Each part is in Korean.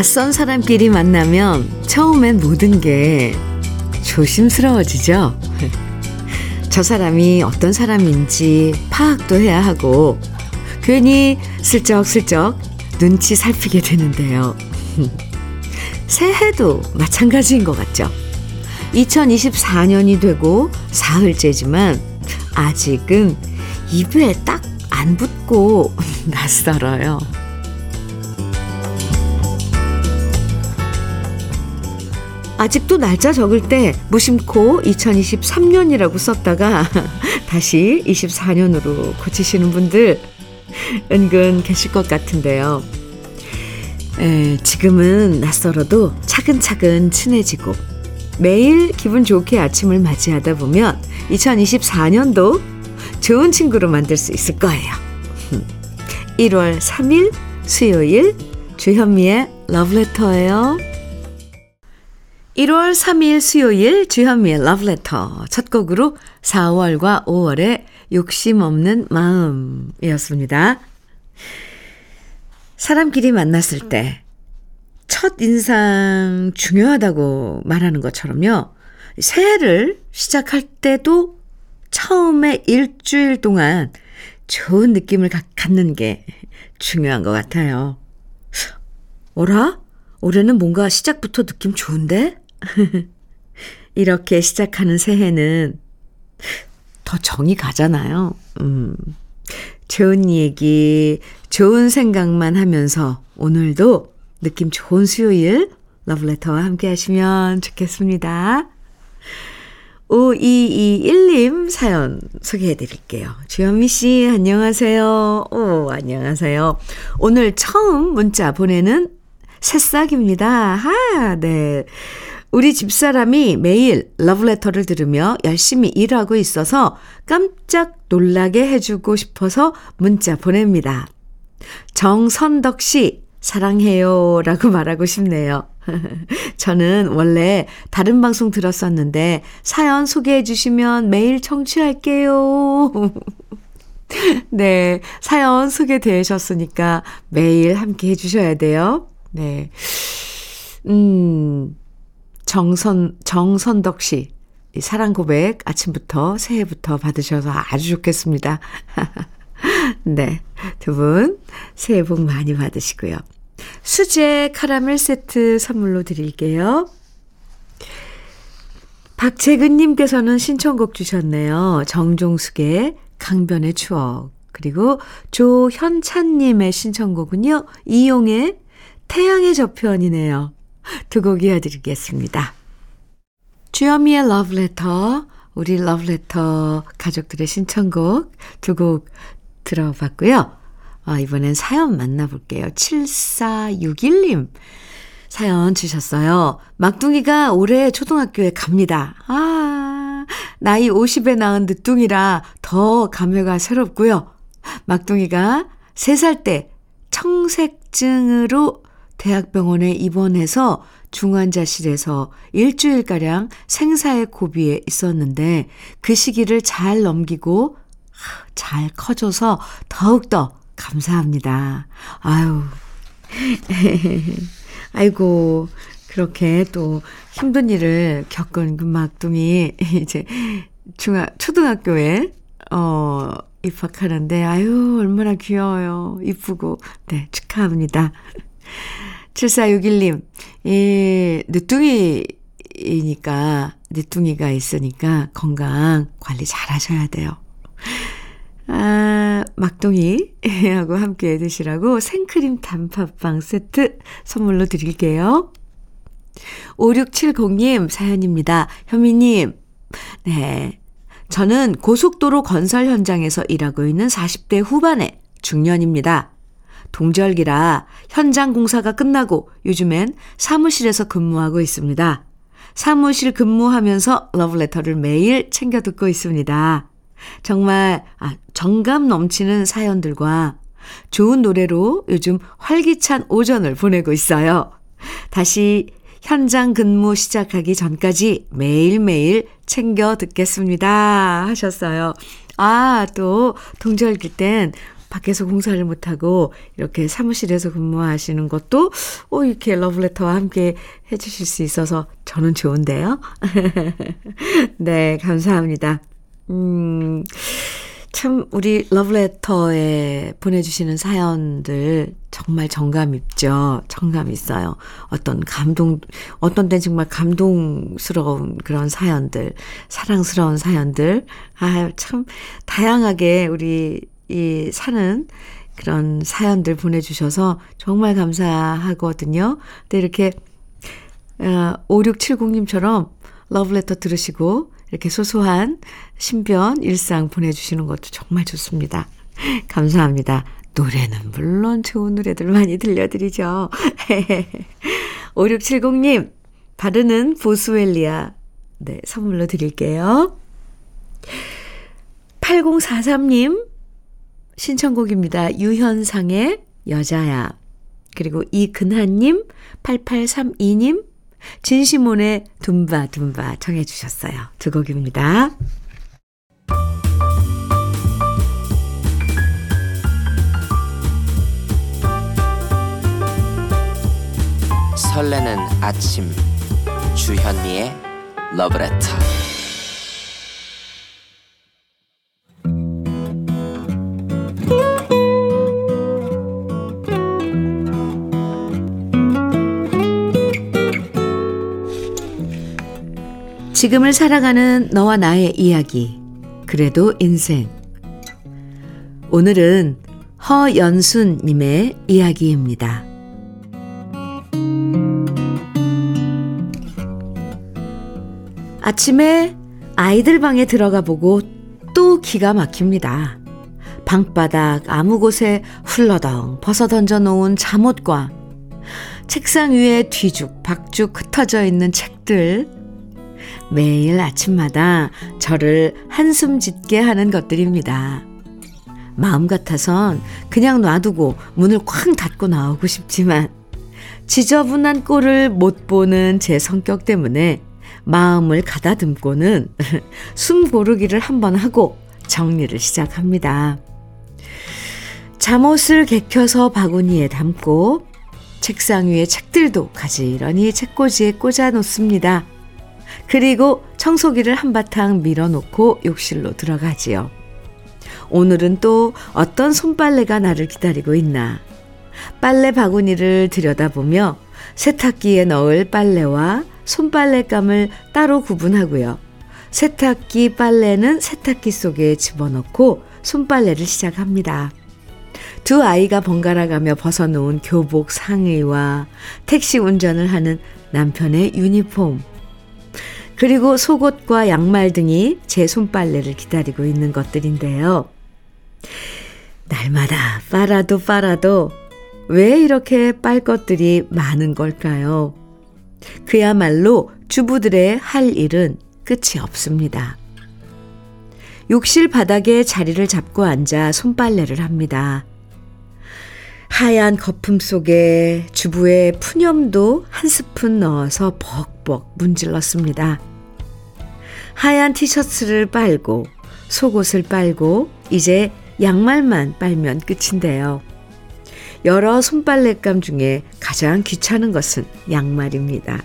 낯선 사람끼리 만나면 처음엔 모든 게 조심스러워지죠. 저 사람이 어떤 사람인지 파악도 해야 하고, 괜히 슬쩍슬쩍 눈치 살피게 되는데요. 새해도 마찬가지인 것 같죠. 2024년이 되고 사흘째지만 아직은 입에 딱 안 붙고 낯설어요. 아직도 날짜 적을 때 무심코 2023년이라고 썼다가 다시 24년으로 고치시는 분들 은근 계실 것 같은데요. 에, 지금은 낯설어도 차근차근 친해지고 매일 기분 좋게 아침을 맞이하다 보면 2024년도 좋은 친구로 만들 수 있을 거예요. 1월 3일 수요일 주현미의 러브레터예요. 1월 3일 수요일 주현미의 러브레터 첫 곡으로 4월과 5월의 욕심 없는 마음이었습니다. 사람끼리 만났을 때 첫 인상 중요하다고 말하는 것처럼요. 새해를 시작할 때도 처음에 일주일 동안 좋은 느낌을 갖는 게 중요한 것 같아요. 어라? 올해는 뭔가 시작부터 느낌 좋은데? 이렇게 시작하는 새해는 더 정이 가잖아요. 음. 좋은 얘기, 좋은 생각만 하면서 오늘도 느낌 좋은 수요일 러브레터와 함께 하시면 좋겠습니다. 5221님 사연 소개해 드릴게요. 주현미 씨, 안녕하세요. 오, 안녕하세요. 오늘 처음 문자 보내는 새싹입니다. 하, 네. 우리 집사람이 매일 러브레터를 들으며 열심히 일하고 있어서 깜짝 놀라게 해주고 싶어서 문자 보냅니다. 정선덕 씨, 사랑해요. 라고 말하고 싶네요. 저는 원래 다른 방송 들었었는데 사연 소개해 주시면 매일 청취할게요. 네, 사연 소개되셨으니까 매일 함께 해 주셔야 돼요. 네. 음, 정선, 정선덕 씨. 사랑 고백 아침부터 새해부터 받으셔서 아주 좋겠습니다. 네. 두 분 새해 복 많이 받으시고요. 수제 카라멜 세트 선물로 드릴게요. 박재근님께서는 신청곡 주셨네요. 정종숙의 강변의 추억. 그리고 조현찬님의 신청곡은요. 이용의 태양의 저편이네요. 두 곡 이어드리겠습니다. 주여미의 러브레터, 우리 러브레터 가족들의 신청곡 두 곡 들어봤고요. 아, 이번엔 사연 만나볼게요. 7461님. 사연 주셨어요. 막둥이가 올해 초등학교에 갑니다. 아, 나이 50에 낳은 늦둥이라 더 감회가 새롭고요. 막둥이가 3살 때 청색증으로 대학병원에 입원해서 중환자실에서 일주일가량 생사의 고비에 있었는데 그 시기를 잘 넘기고 잘 커져서 더욱더 감사합니다. 아유. 아이고, 그렇게 또 힘든 일을 겪은 그 막둥이 이제 중학, 초등학교에, 어, 입학하는데, 아유, 얼마나 귀여워요. 이쁘고. 네, 축하합니다. 7461님, 이, 늦둥이니까, 늦둥이가 있으니까 건강 관리 잘 하셔야 돼요. 아, 막둥이하고 함께 드시라고 생크림 단팥빵 세트 선물로 드릴게요. 5670님 사연입니다. 현미님, 네. 저는 고속도로 건설 현장에서 일하고 있는 40대 후반의 중년입니다. 동절기라 현장 공사가 끝나고 요즘엔 사무실에서 근무하고 있습니다. 사무실 근무하면서 러브레터를 매일 챙겨 듣고 있습니다. 정말 아, 정감 넘치는 사연들과 좋은 노래로 요즘 활기찬 오전을 보내고 있어요. 다시 현장 근무 시작하기 전까지 매일매일 챙겨 듣겠습니다. 하셨어요. 아, 또 동절기 땐 밖에서 공사를 못하고 이렇게 사무실에서 근무하시는 것도 오, 이렇게 러브레터와 함께 해주실 수 있어서 저는 좋은데요. 네, 감사합니다. 음, 참, 우리 러브레터에 보내주시는 사연들 정말 정감 있죠. 정감 있어요. 어떤 감동, 어떤 때 정말 감동스러운 그런 사연들, 사랑스러운 사연들. 아, 참, 다양하게 우리 이 사는 그런 사연들 보내주셔서 정말 감사하거든요. 근데 이렇게, 어, 5670님처럼 러브레터 들으시고 이렇게 소소한 신변 일상 보내주시는 것도 정말 좋습니다. 감사합니다. 노래는 물론 좋은 노래들 많이 들려드리죠. 5670님, 바르는 보스웰리아. 네, 선물로 드릴게요. 8043님, 신청곡입니다. 유현상의 여자야. 그리고 이근하님, 8832님, 진시몬의 둠바 둠바 청해 주셨어요. 두 곡입니다. 설레는 아침 주현미의 러브레터 지금을 살아가는 너와 나의 이야기. 그래도 인생. 오늘은 허연순님의 이야기입니다. 아침에 아이들 방에 들어가 보고 또 기가 막힙니다. 방바닥 아무 곳에 훌러덩 벗어 던져 놓은 잠옷과 책상 위에 뒤죽 박죽 흩어져 있는 책들 매일 아침마다 저를 한숨 짓게 하는 것들입니다. 마음 같아선 그냥 놔두고 문을 쾅 닫고 나오고 싶지만 지저분한 꼴을 못 보는 제 성격 때문에 마음을 가다듬고는 숨 고르기를 한번 하고 정리를 시작합니다. 잠옷을 개켜서 바구니에 담고 책상 위에 책들도 가지런히 책꽂이에 꽂아 놓습니다. 그리고 청소기를 한바탕 밀어놓고 욕실로 들어가지요. 오늘은 또 어떤 손빨래가 나를 기다리고 있나. 빨래 바구니를 들여다보며 세탁기에 넣을 빨래와 손빨래감을 따로 구분하고요. 세탁기 빨래는 세탁기 속에 집어넣고 손빨래를 시작합니다. 두 아이가 번갈아 가며 벗어놓은 교복 상의와 택시 운전을 하는 남편의 유니폼, 그리고 속옷과 양말 등이 제 손빨래를 기다리고 있는 것들인데요. 날마다 빨아도 빨아도 왜 이렇게 빨 것들이 많은 걸까요? 그야말로 주부들의 할 일은 끝이 없습니다. 욕실 바닥에 자리를 잡고 앉아 손빨래를 합니다. 하얀 거품 속에 주부의 푸념도 한 스푼 넣어서 벅벅 문질렀습니다. 하얀 티셔츠를 빨고 속옷을 빨고 이제 양말만 빨면 끝인데요. 여러 손빨래감 중에 가장 귀찮은 것은 양말입니다.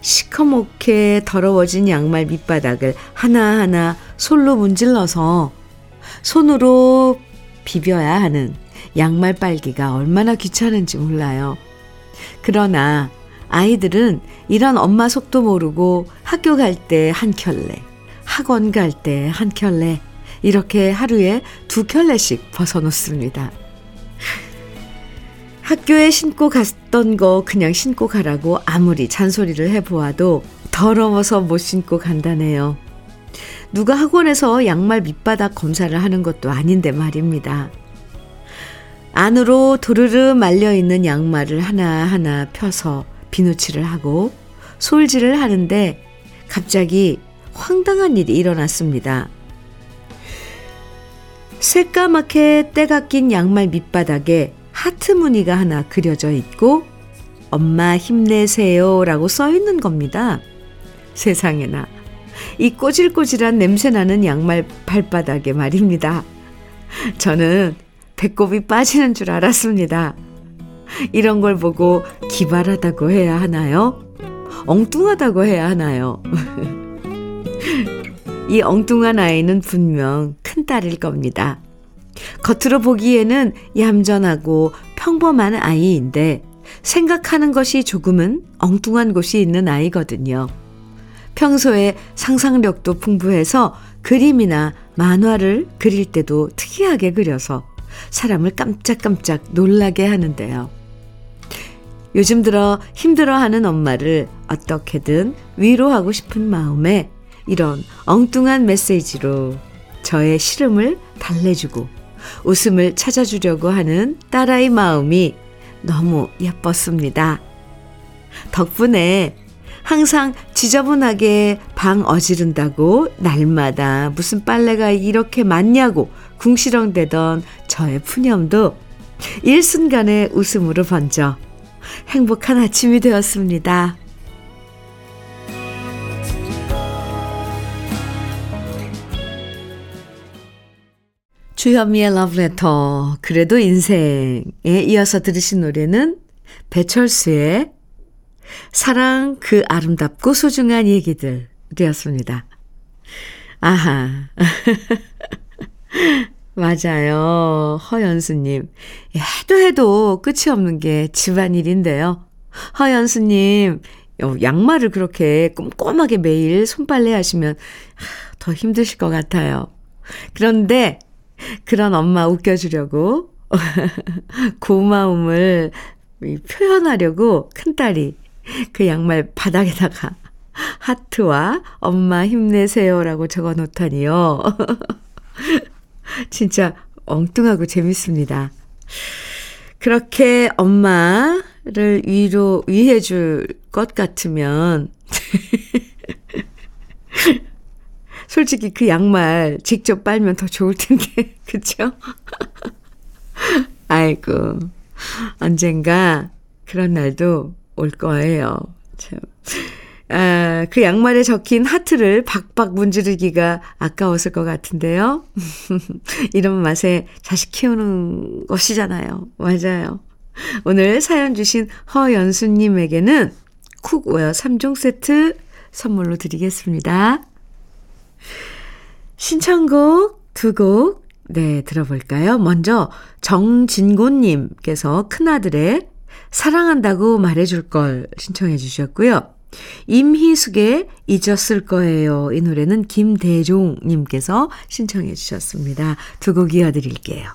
시커멓게 더러워진 양말 밑바닥을 하나하나 솔로 문질러서 손으로 비벼야 하는 양말 빨기가 얼마나 귀찮은지 몰라요. 그러나 아이들은 이런 엄마 속도 모르고 학교 갈 때 한 켤레, 학원 갈 때 한 켤레, 이렇게 하루에 두 켤레씩 벗어놓습니다. 학교에 신고 갔던 거 그냥 신고 가라고 아무리 잔소리를 해보아도 더러워서 못 신고 간다네요. 누가 학원에서 양말 밑바닥 검사를 하는 것도 아닌데 말입니다. 안으로 도르르 말려있는 양말을 하나하나 펴서 비누칠을 하고 솔질을 하는데 갑자기 황당한 일이 일어났습니다. 새까맣게 때가 낀 양말 밑바닥에 하트 무늬가 하나 그려져 있고 엄마 힘내세요 라고 써 있는 겁니다. 세상에나. 이 꼬질꼬질한 냄새나는 양말 발바닥에 말입니다. 저는 배꼽이 빠지는 줄 알았습니다. 이런 걸 보고 기발하다고 해야 하나요? 엉뚱하다고 해야 하나요? 이 엉뚱한 아이는 분명 큰딸일 겁니다. 겉으로 보기에는 얌전하고 평범한 아이인데 생각하는 것이 조금은 엉뚱한 곳이 있는 아이거든요. 평소에 상상력도 풍부해서 그림이나 만화를 그릴 때도 특이하게 그려서 사람을 깜짝깜짝 놀라게 하는데요. 요즘 들어 힘들어하는 엄마를 어떻게든 위로하고 싶은 마음에 이런 엉뚱한 메시지로 저의 시름을 달래주고 웃음을 찾아주려고 하는 딸아이 마음이 너무 예뻤습니다. 덕분에 항상 지저분하게 방 어지른다고 날마다 무슨 빨래가 이렇게 많냐고 궁시렁대던 저의 푸념도 일순간의 웃음으로 번져 행복한 아침이 되었습니다. 주현미의 러브레터 그래도 인생에 이어서 들으신 노래는 배철수의 사랑 그 아름답고 소중한 얘기들 되었습니다. 아하. 맞아요. 허연수님. 해도 해도 끝이 없는 게 집안일인데요. 허연수님, 양말을 그렇게 꼼꼼하게 매일 손빨래 하시면 더 힘드실 것 같아요. 그런데 그런 엄마 웃겨주려고 고마움을 표현하려고 큰딸이 그 양말 바닥에다가 하트와 엄마 힘내세요라고 적어 놓다니요. 진짜 엉뚱하고 재밌습니다. 그렇게 엄마를 위로, 위해 줄 것 같으면, 솔직히 그 양말 직접 빨면 더 좋을 텐데, 그쵸? 아이고, 언젠가 그런 날도 올 거예요. 참. 아, 그 양말에 적힌 하트를 박박 문지르기가 아까웠을 것 같은데요. 이런 맛에 자식 키우는 것이잖아요. 맞아요. 오늘 사연 주신 허연수님에게는 cookware 3종 세트 선물로 드리겠습니다. 신청곡 두 곡, 네, 들어볼까요? 먼저 정진곤님께서 큰아들의 사랑한다고 말해줄 걸 신청해 주셨고요. 임희숙의 잊었을 거예요. 이 노래는 김대종님께서 신청해 주셨습니다. 두 곡 이어드릴게요.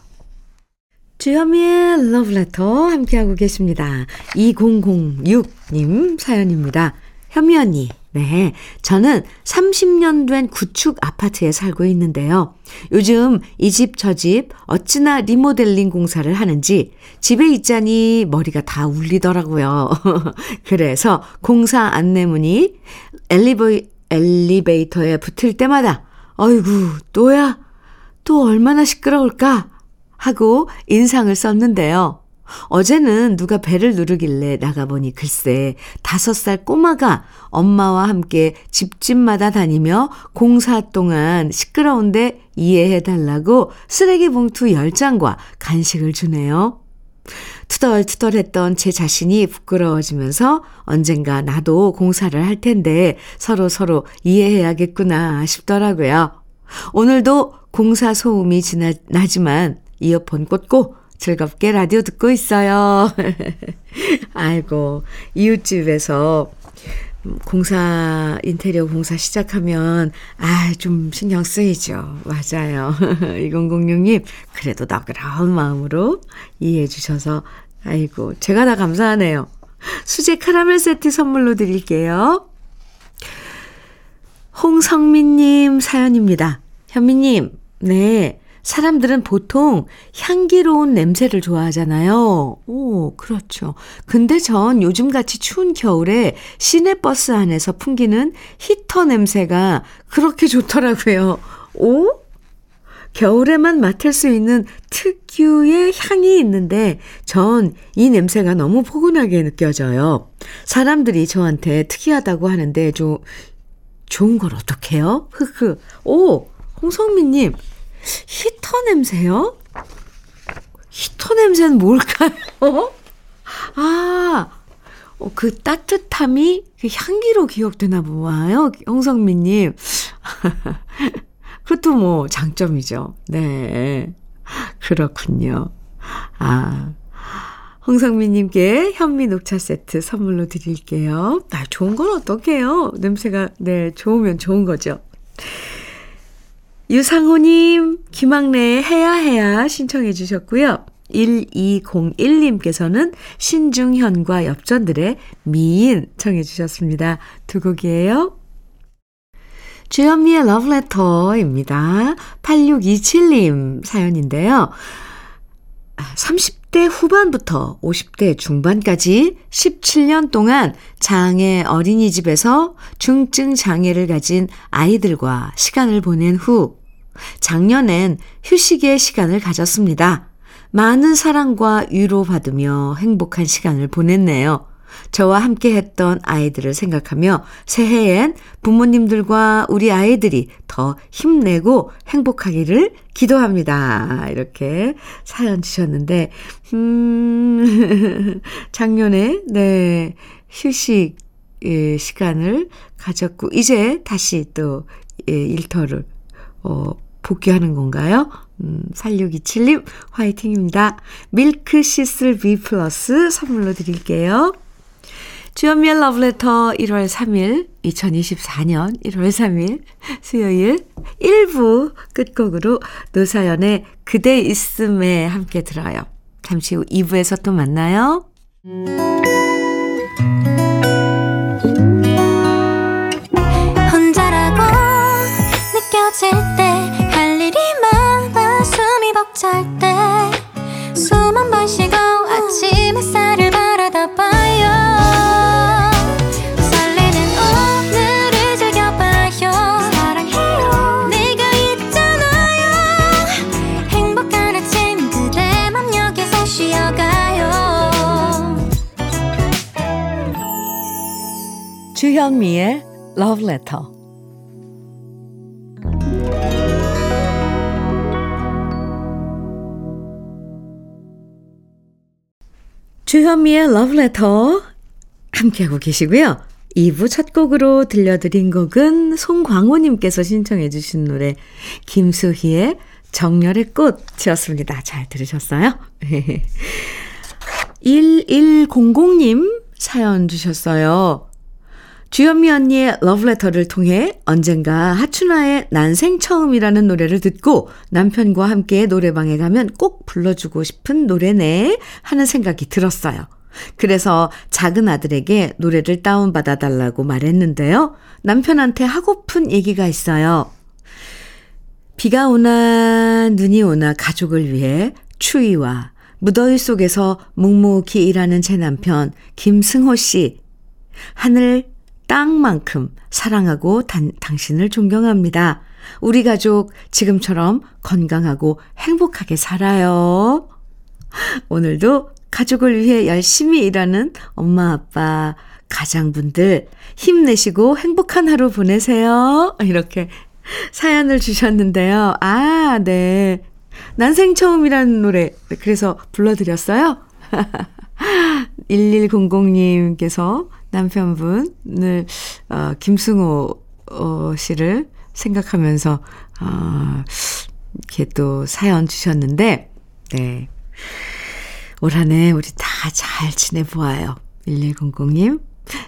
주현미의 러브레터 함께하고 계십니다. 2006님 사연입니다. 현미 언니, 네. 저는 30년 된 구축 아파트에 살고 있는데요. 요즘 이 집 저 집 어찌나 리모델링 공사를 하는지 집에 있자니 머리가 다 울리더라고요. 그래서 공사 안내문이 엘리베, 엘리베이터에 붙을 때마다 어이구, 또야? 또 얼마나 시끄러울까? 하고 인상을 썼는데요. 어제는 누가 배를 누르길래 나가보니 글쎄 다섯 살 꼬마가 엄마와 함께 집집마다 다니며 공사 동안 시끄러운데 이해해달라고 쓰레기 봉투 10장과 간식을 주네요. 투덜투덜했던 제 자신이 부끄러워지면서 언젠가 나도 공사를 할 텐데 서로 서로 이해해야겠구나 싶더라고요. 오늘도 공사 소음이 지나, 나지만 이어폰 꽂고 즐겁게 라디오 듣고 있어요. 아이고, 이웃집에서 공사, 인테리어 공사 시작하면, 아, 좀 신경 쓰이죠. 맞아요. 2006님, 그래도 너그러운 마음으로 이해해 주셔서, 아이고, 제가 다 감사하네요. 수제 카라멜 세트 선물로 드릴게요. 홍성민님 사연입니다. 현미님, 네. 사람들은 보통 향기로운 냄새를 좋아하잖아요. 오, 그렇죠. 근데 전 요즘같이 추운 겨울에 시내버스 안에서 풍기는 히터 냄새가 그렇게 좋더라고요. 오? 겨울에만 맡을 수 있는 특유의 향이 있는데 전 이 냄새가 너무 포근하게 느껴져요. 사람들이 저한테 특이하다고 하는데 좀 좋은 걸 어떡해요? 흐흐. 오, 홍성민님. 히터 냄새요? 냄새는 뭘까요? 아, 어, 그 따뜻함이 그 향기로 기억되나 보아요. 홍성민님. 그것도 뭐 장점이죠. 네. 그렇군요. 아. 홍성민님께 현미 녹차 세트 선물로 드릴게요. 아, 좋은 건 어떡해요? 냄새가, 네, 좋으면 좋은 거죠. 유상호님, 김학래의 해야 해야 신청해 주셨고요. 1201님께서는 신중현과 엽전들의 미인 청해 주셨습니다. 두 곡이에요. 주현미의 러브레터입니다. 8627님 사연인데요. 30대 후반부터 50대 중반까지 17년 동안 장애 어린이집에서 중증 장애를 가진 아이들과 시간을 보낸 후 작년엔 휴식의 시간을 가졌습니다. 많은 사랑과 위로받으며 행복한 시간을 보냈네요. 저와 함께 했던 아이들을 생각하며 새해엔 부모님들과 우리 아이들이 더 힘내고 행복하기를 기도합니다. 이렇게 사연 주셨는데, 음, 작년에, 네, 휴식, 예, 시간을 가졌고, 이제 다시 또, 예, 일터를, 어, 복귀하는 건가요? 음, 4627님, 화이팅입니다. 밀크 시슬 B 플러스 선물로 드릴게요. 주연미의 러브레터 1월 3일, 2024년 1월 3일 수요일 1부 끝곡으로 노사연의 그대 있음에 함께 들어요. 잠시 후 2부에서 또 만나요. 혼자라고 느껴질 벅찰 때숨 한 번 쉬고 주현미의 러브 주현미의 러브레터 함께하고 계시고요. 2부 첫 곡으로 들려드린 곡은 송광호님께서 신청해 주신 노래 김수희의 정열의 꽃이었습니다. 잘 들으셨어요? 1100님 사연 주셨어요. 주현미 언니의 러브레터를 통해 언젠가 하춘아의 난생 처음이라는 노래를 듣고 남편과 함께 노래방에 가면 꼭 불러주고 싶은 노래네 하는 생각이 들었어요. 그래서 작은 아들에게 노래를 다운받아 달라고 말했는데요. 남편한테 하고픈 얘기가 있어요. 비가 오나 눈이 오나 가족을 위해 추위와 무더위 속에서 묵묵히 일하는 제 남편 김승호 씨. 하늘 땅만큼 사랑하고 단, 당신을 존경합니다. 우리 가족 지금처럼 건강하고 행복하게 살아요. 오늘도 가족을 위해 열심히 일하는 엄마, 아빠, 가장분들 힘내시고 행복한 하루 보내세요. 이렇게 사연을 주셨는데요. 아, 네. 난생 처음이라는 노래. 그래서 불러드렸어요. 1100님께서 남편분을, 어, 김승호, 어, 씨를 생각하면서, 어, 이렇게 또 사연 주셨는데, 네. 올 한 해 우리 다 잘 지내보아요. 1100님.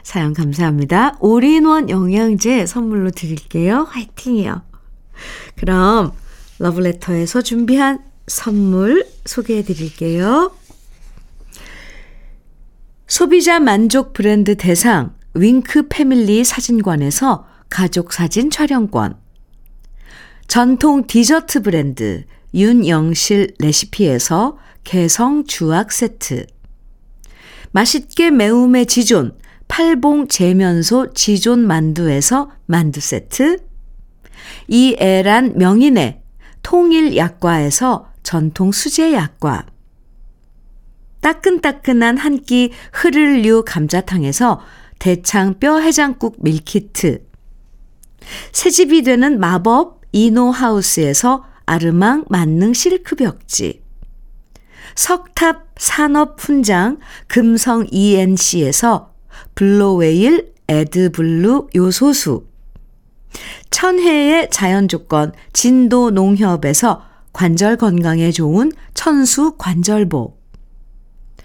사연 감사합니다. 올인원 영양제 선물로 드릴게요. 화이팅이요. 그럼 러브레터에서 준비한 선물 소개해 드릴게요. 소비자 만족 브랜드 대상 윙크 패밀리 사진관에서 가족 사진 촬영권. 전통 디저트 브랜드 윤영실 레시피에서 개성 주악 세트. 맛있게 매움의 지존 팔봉 재면소 지존 만두에서 만두 세트. 이애란 명인의 통일 약과에서 전통 수제 약과. 따끈따끈한 한 끼 흐를류 감자탕에서 대창 뼈 해장국 밀키트. 새집이 되는 마법 이노하우스에서 아르망 만능 실크 벽지. 석탑 산업 훈장 금성 ENC에서 블루웨일 에드블루 요소수 천혜의 자연 조건 진도 농협에서 관절 건강에 좋은 천수 관절보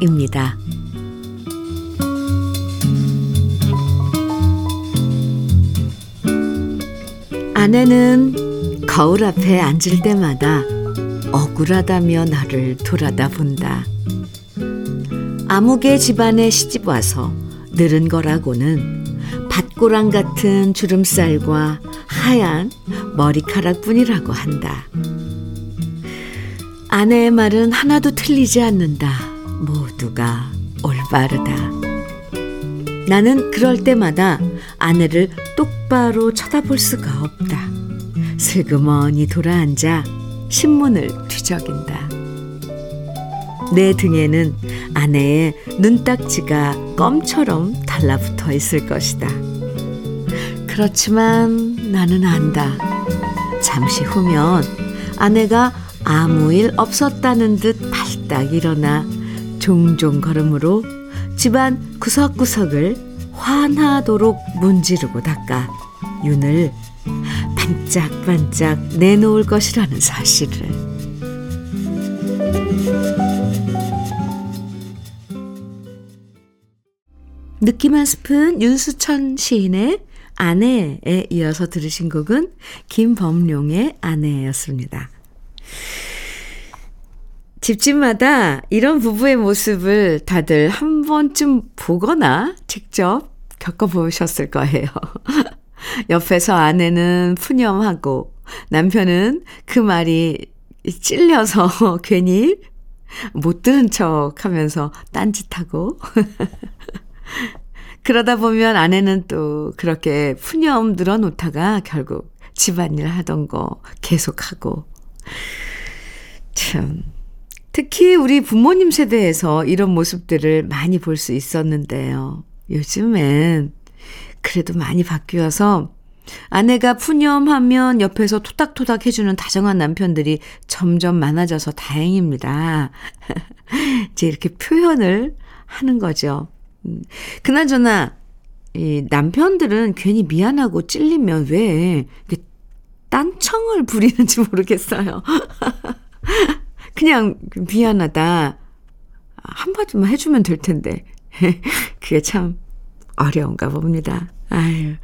입니다. 아내는 거울 앞에 앉을 때마다 억울하다며 나를 돌아다 본다. 아무개 집안에 시집 와서 늘은 거라고는 밭고랑 같은 주름살과 하얀 머리카락뿐이라고 한다. 아내의 말은 하나도 틀리지 않는다. 모두가 올바르다. 나는 그럴 때마다 아내를 똑바로 쳐다볼 수가 없다. 슬그머니 돌아앉아 신문을 뒤적인다. 내 등에는 아내의 눈딱지가 껌처럼 달라붙어 있을 것이다. 그렇지만 나는 안다. 잠시 후면 아내가 아무 일 없었다는 듯 발딱 일어나 종종 걸음으로 집안 구석구석을 환하도록 문지르고 닦아 윤을 반짝반짝 내놓을 것이라는 사실을. 느낌 한 스푼 윤수천 시인의 아내에 이어서 들으신 곡은 김범룡의 아내였습니다. 집집마다 이런 부부의 모습을 다들 한 번쯤 보거나 직접 겪어보셨을 거예요. 옆에서 아내는 푸념하고 남편은 그 말이 찔려서 괜히 못 들은 척 하면서 딴짓하고. 그러다 보면 아내는 또 그렇게 푸념 늘어놓다가 결국 집안일 하던 거 계속하고. 참. 특히 우리 부모님 세대에서 이런 모습들을 많이 볼 수 있었는데요. 요즘엔 그래도 많이 바뀌어서 아내가 푸념하면 옆에서 토닥토닥 해주는 다정한 남편들이 점점 많아져서 다행입니다. 이제 이렇게 표현을 하는 거죠. 음, 그나저나, 이 남편들은 괜히 미안하고 찔리면 왜 딴청을 부리는지 모르겠어요. 그냥 미안하다. 한마디만 해주면 될 텐데. 그게 참 어려운가 봅니다. 아유,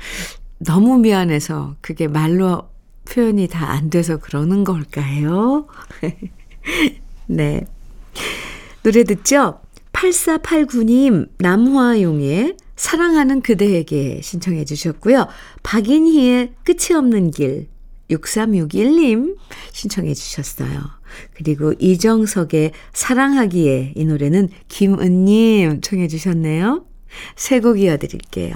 너무 미안해서 그게 말로 표현이 다 안 돼서 그러는 걸까요? 네. 노래 듣죠? 8489님, 남화용의 사랑하는 그대에게 신청해 주셨고요. 박인희의 끝이 없는 길, 6361님 신청해 주셨어요. 그리고 이정석의 사랑하기에 이 노래는 김은님 청해 주셨네요. 세 곡 이어드릴게요.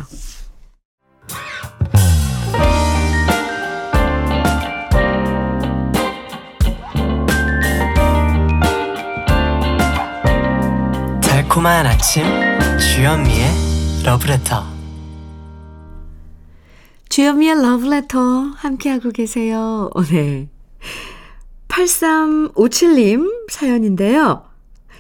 달콤한 아침 주현미의 러브레터 주현미의 러브레터 함께하고 계세요. 네. 8357님 사연인데요.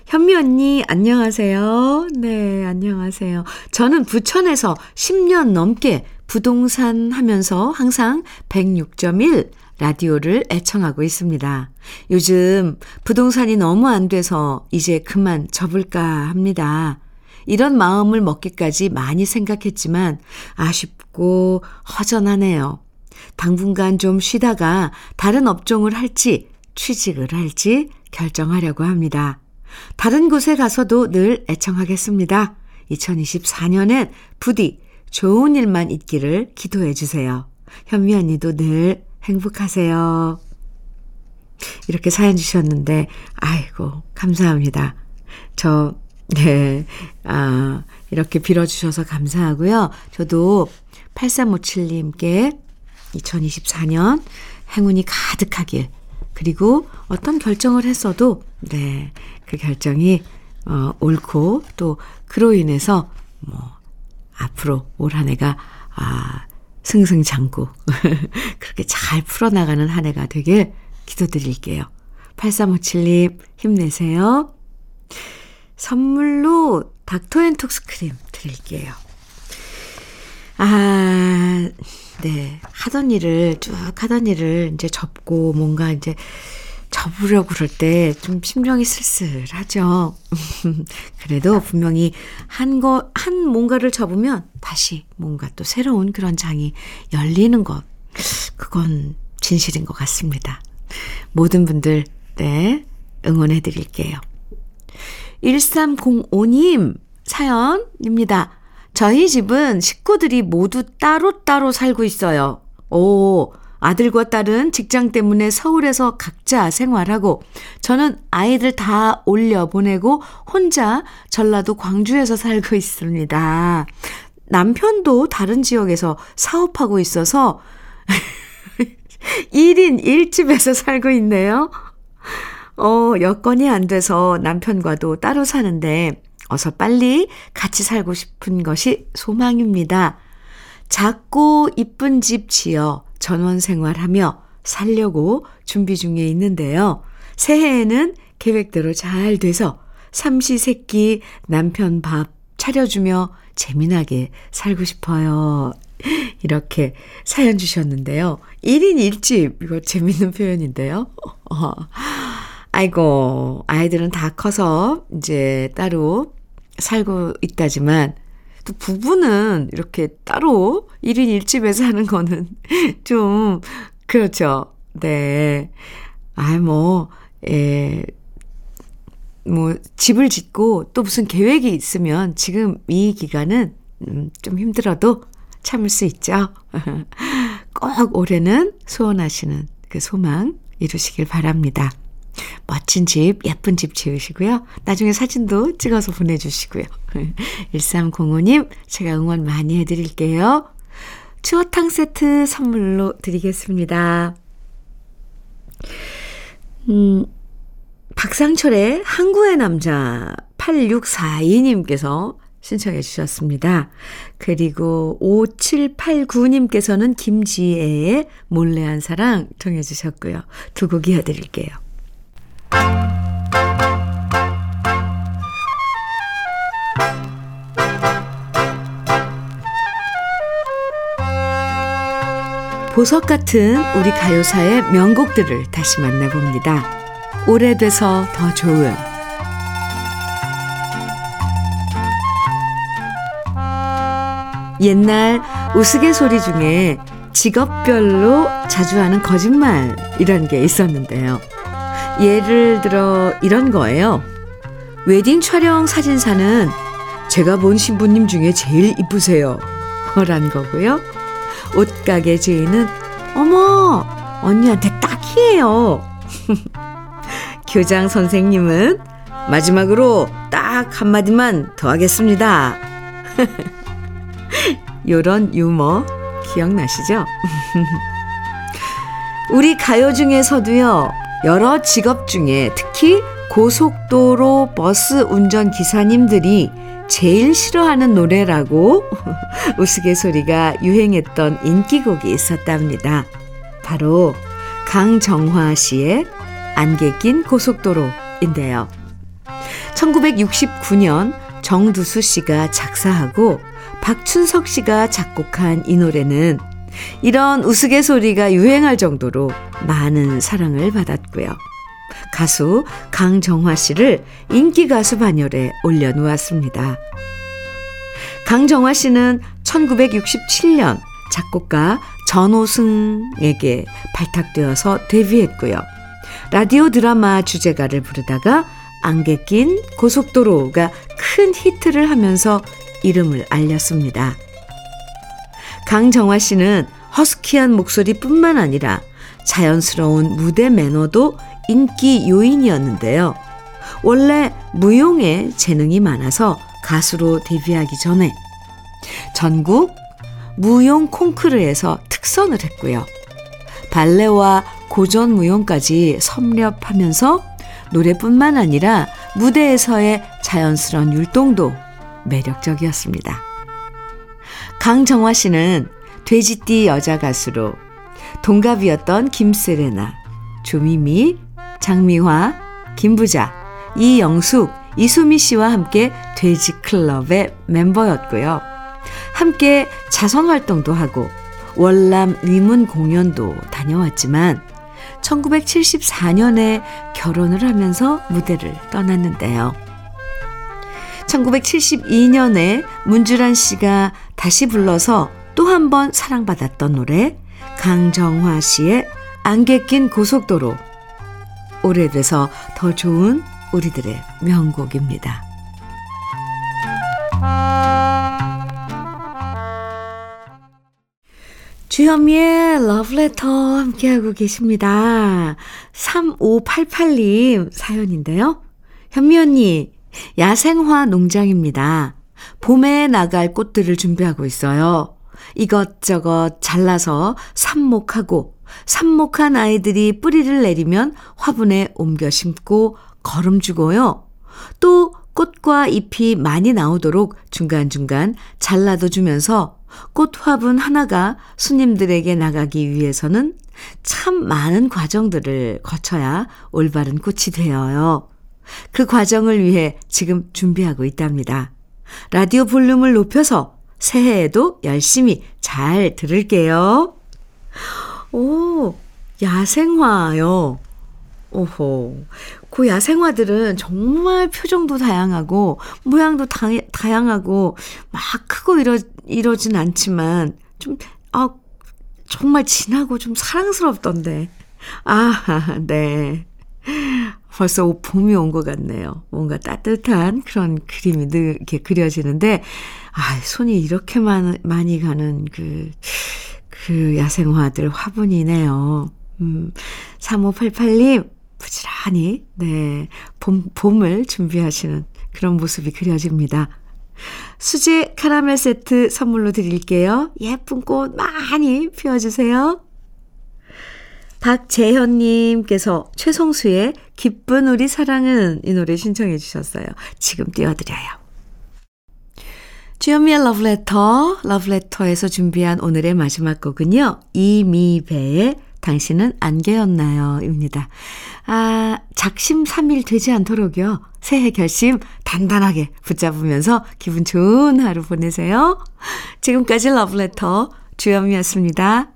현미 언니, 안녕하세요. 네, 안녕하세요. 저는 부천에서 10년 넘게 부동산 하면서 항상 106.1 라디오를 애청하고 있습니다. 요즘 부동산이 너무 안 돼서 이제 그만 접을까 합니다. 이런 마음을 먹기까지 많이 생각했지만 아쉽고 허전하네요. 당분간 좀 쉬다가 다른 업종을 할지 취직을 할지 결정하려고 합니다. 다른 곳에 가서도 늘 애청하겠습니다. 2024년엔 부디 좋은 일만 있기를 기도해 주세요. 현미 언니도 늘 행복하세요. 이렇게 사연 주셨는데, 아이고, 감사합니다. 저, 네, 아, 이렇게 빌어주셔서 감사하고요. 저도 8357님께 2024년 행운이 가득하길, 그리고 어떤 결정을 했어도, 네, 그 결정이, 어, 옳고, 또, 그로 인해서, 뭐, 앞으로 올 한 해가, 아, 승승장구. 그렇게 잘 풀어나가는 한 해가 되길 기도드릴게요. 8357님, 힘내세요. 선물로 닥터 앤 톡스 크림 드릴게요. 아, 네. 하던 일을, 쭉 하던 일을 이제 접고 뭔가 이제 접으려고 그럴 때 좀 심정이 쓸쓸하죠. 그래도 분명히 한 거, 한 뭔가를 접으면 다시 뭔가 또 새로운 그런 장이 열리는 것. 그건 진실인 것 같습니다. 모든 분들, 네, 응원해 드릴게요. 1305님 사연입니다. 저희 집은 식구들이 모두 따로따로 살고 있어요. 오, 아들과 딸은 직장 때문에 서울에서 각자 생활하고 저는 아이들 다 올려 보내고 혼자 전라도 광주에서 살고 있습니다. 남편도 다른 지역에서 사업하고 있어서 1인 1집에서 살고 있네요. 어, 여건이 안 돼서 남편과도 따로 사는데 어서 빨리 같이 살고 싶은 것이 소망입니다. 작고 이쁜 집 지어 전원 생활하며 살려고 준비 중에 있는데요. 새해에는 계획대로 잘 돼서 삼시세끼 남편 밥 차려주며 재미나게 살고 싶어요. 이렇게 사연 주셨는데요. 1인 1집, 이거 재밌는 표현인데요. 어. 아이고, 아이들은 다 커서 이제 따로 살고 있다지만, 또 부부는 이렇게 따로 1인 1집에서 하는 거는 좀, 그렇죠. 네. 아, 뭐, 예, 뭐, 집을 짓고 또 무슨 계획이 있으면 지금 이 기간은 음, 좀 힘들어도 참을 수 있죠. 꼭 올해는 소원하시는 그 소망 이루시길 바랍니다. 멋진 집, 예쁜 집 지으시고요. 나중에 사진도 찍어서 보내주시고요. 1305님, 제가 응원 많이 해드릴게요. 추어탕 세트 선물로 드리겠습니다. 음, 박상철의 항구의 남자 8642님께서 신청해 주셨습니다. 그리고 5789님께서는 김지혜의 몰래한 사랑 정해 주셨고요. 두 곡 이어드릴게요. 보석 같은 우리 가요사의 명곡들을 다시 만나봅니다. 오래돼서 더 좋은 옛날 우스갯소리 중에 직업별로 자주 하는 거짓말 이런 게 있었는데요. 예를 들어 이런 거예요. 웨딩 촬영 사진사는 제가 본 신부님 중에 제일 이쁘세요. 란 거고요. 옷가게 주인은 어머 언니한테 딱이에요. 교장 선생님은 마지막으로 딱 한마디만 더 하겠습니다. 요런 유머 기억나시죠? 우리 가요 중에서도요, 여러 직업 중에 특히 고속도로 버스 운전 기사님들이 제일 싫어하는 노래라고 우스갯소리가 유행했던 인기곡이 있었답니다. 바로 강정화 씨의 안개 낀 고속도로인데요. 1969년 정두수 씨가 작사하고 박춘석 씨가 작곡한 이 노래는 이런 우스갯소리가 유행할 정도로 많은 사랑을 받았고요. 가수 강정화 씨를 인기 가수 반열에 올려놓았습니다. 강정화 씨는 1967년 작곡가 전호승에게 발탁되어서 데뷔했고요. 라디오 드라마 주제가를 부르다가 안개 낀 고속도로가 큰 히트를 하면서 이름을 알렸습니다. 강정화 씨는 허스키한 목소리뿐만 아니라 자연스러운 무대 매너도 인기 요인이었는데요. 원래 무용에 재능이 많아서 가수로 데뷔하기 전에 전국 무용 콩쿠르에서 특선을 했고요. 발레와 고전 무용까지 섭렵하면서 노래뿐만 아니라 무대에서의 자연스러운 율동도 매력적이었습니다. 강정화 씨는 돼지띠 여자 가수로 동갑이었던 김세레나, 조미미, 장미화, 김부자, 이영숙, 이수미 씨와 함께 돼지 클럽의 멤버였고요. 함께 자선 활동도 하고 월남 위문 공연도 다녀왔지만 1974년에 결혼을 하면서 무대를 떠났는데요. 1972년에 문주란 씨가 다시 불러서 또 한 번 사랑받았던 노래 강정화 씨의 안개 낀 고속도로 오래돼서 더 좋은 우리들의 명곡입니다. 주현미의 러브레터 함께하고 계십니다. 3588님 사연인데요. 현미 언니, 야생화 농장입니다. 봄에 나갈 꽃들을 준비하고 있어요. 이것저것 잘라서 삽목하고 삽목한 아이들이 뿌리를 내리면 화분에 옮겨 심고 거름 주고요. 또 꽃과 잎이 많이 나오도록 중간중간 잘라도 주면서 꽃 화분 하나가 손님들에게 나가기 위해서는 참 많은 과정들을 거쳐야 올바른 꽃이 되어요. 그 과정을 위해 지금 준비하고 있답니다. 라디오 볼륨을 높여서 새해에도 열심히 잘 들을게요. 오, 야생화요. 오호. 그 야생화들은 정말 표정도 다양하고, 모양도 다, 다양하고, 막 크고 이러, 이러진 않지만, 좀, 아, 정말 진하고 좀 사랑스럽던데. 아, 네. 벌써 봄이 온 것 같네요. 뭔가 따뜻한 그런 그림이 늘 이렇게 그려지는데, 아, 손이 이렇게 많, 많이 가는 그, 그 야생화들 화분이네요. 음, 3588님, 부지런히, 네, 봄, 봄을 준비하시는 그런 모습이 그려집니다. 수제 카라멜 세트 선물로 드릴게요. 예쁜 꽃 많이 피워주세요. 박재현님께서 최성수의 기쁜 우리 사랑은 이 노래 신청해 주셨어요. 지금 띄워드려요. 주현미의 러브레터, 러브레터에서 준비한 오늘의 마지막 곡은요. 이미배의 당신은 안개였나요? 입니다. 아, 작심 3일 되지 않도록요. 새해 결심 단단하게 붙잡으면서 기분 좋은 하루 보내세요. 지금까지 러브레터 주현미였습니다.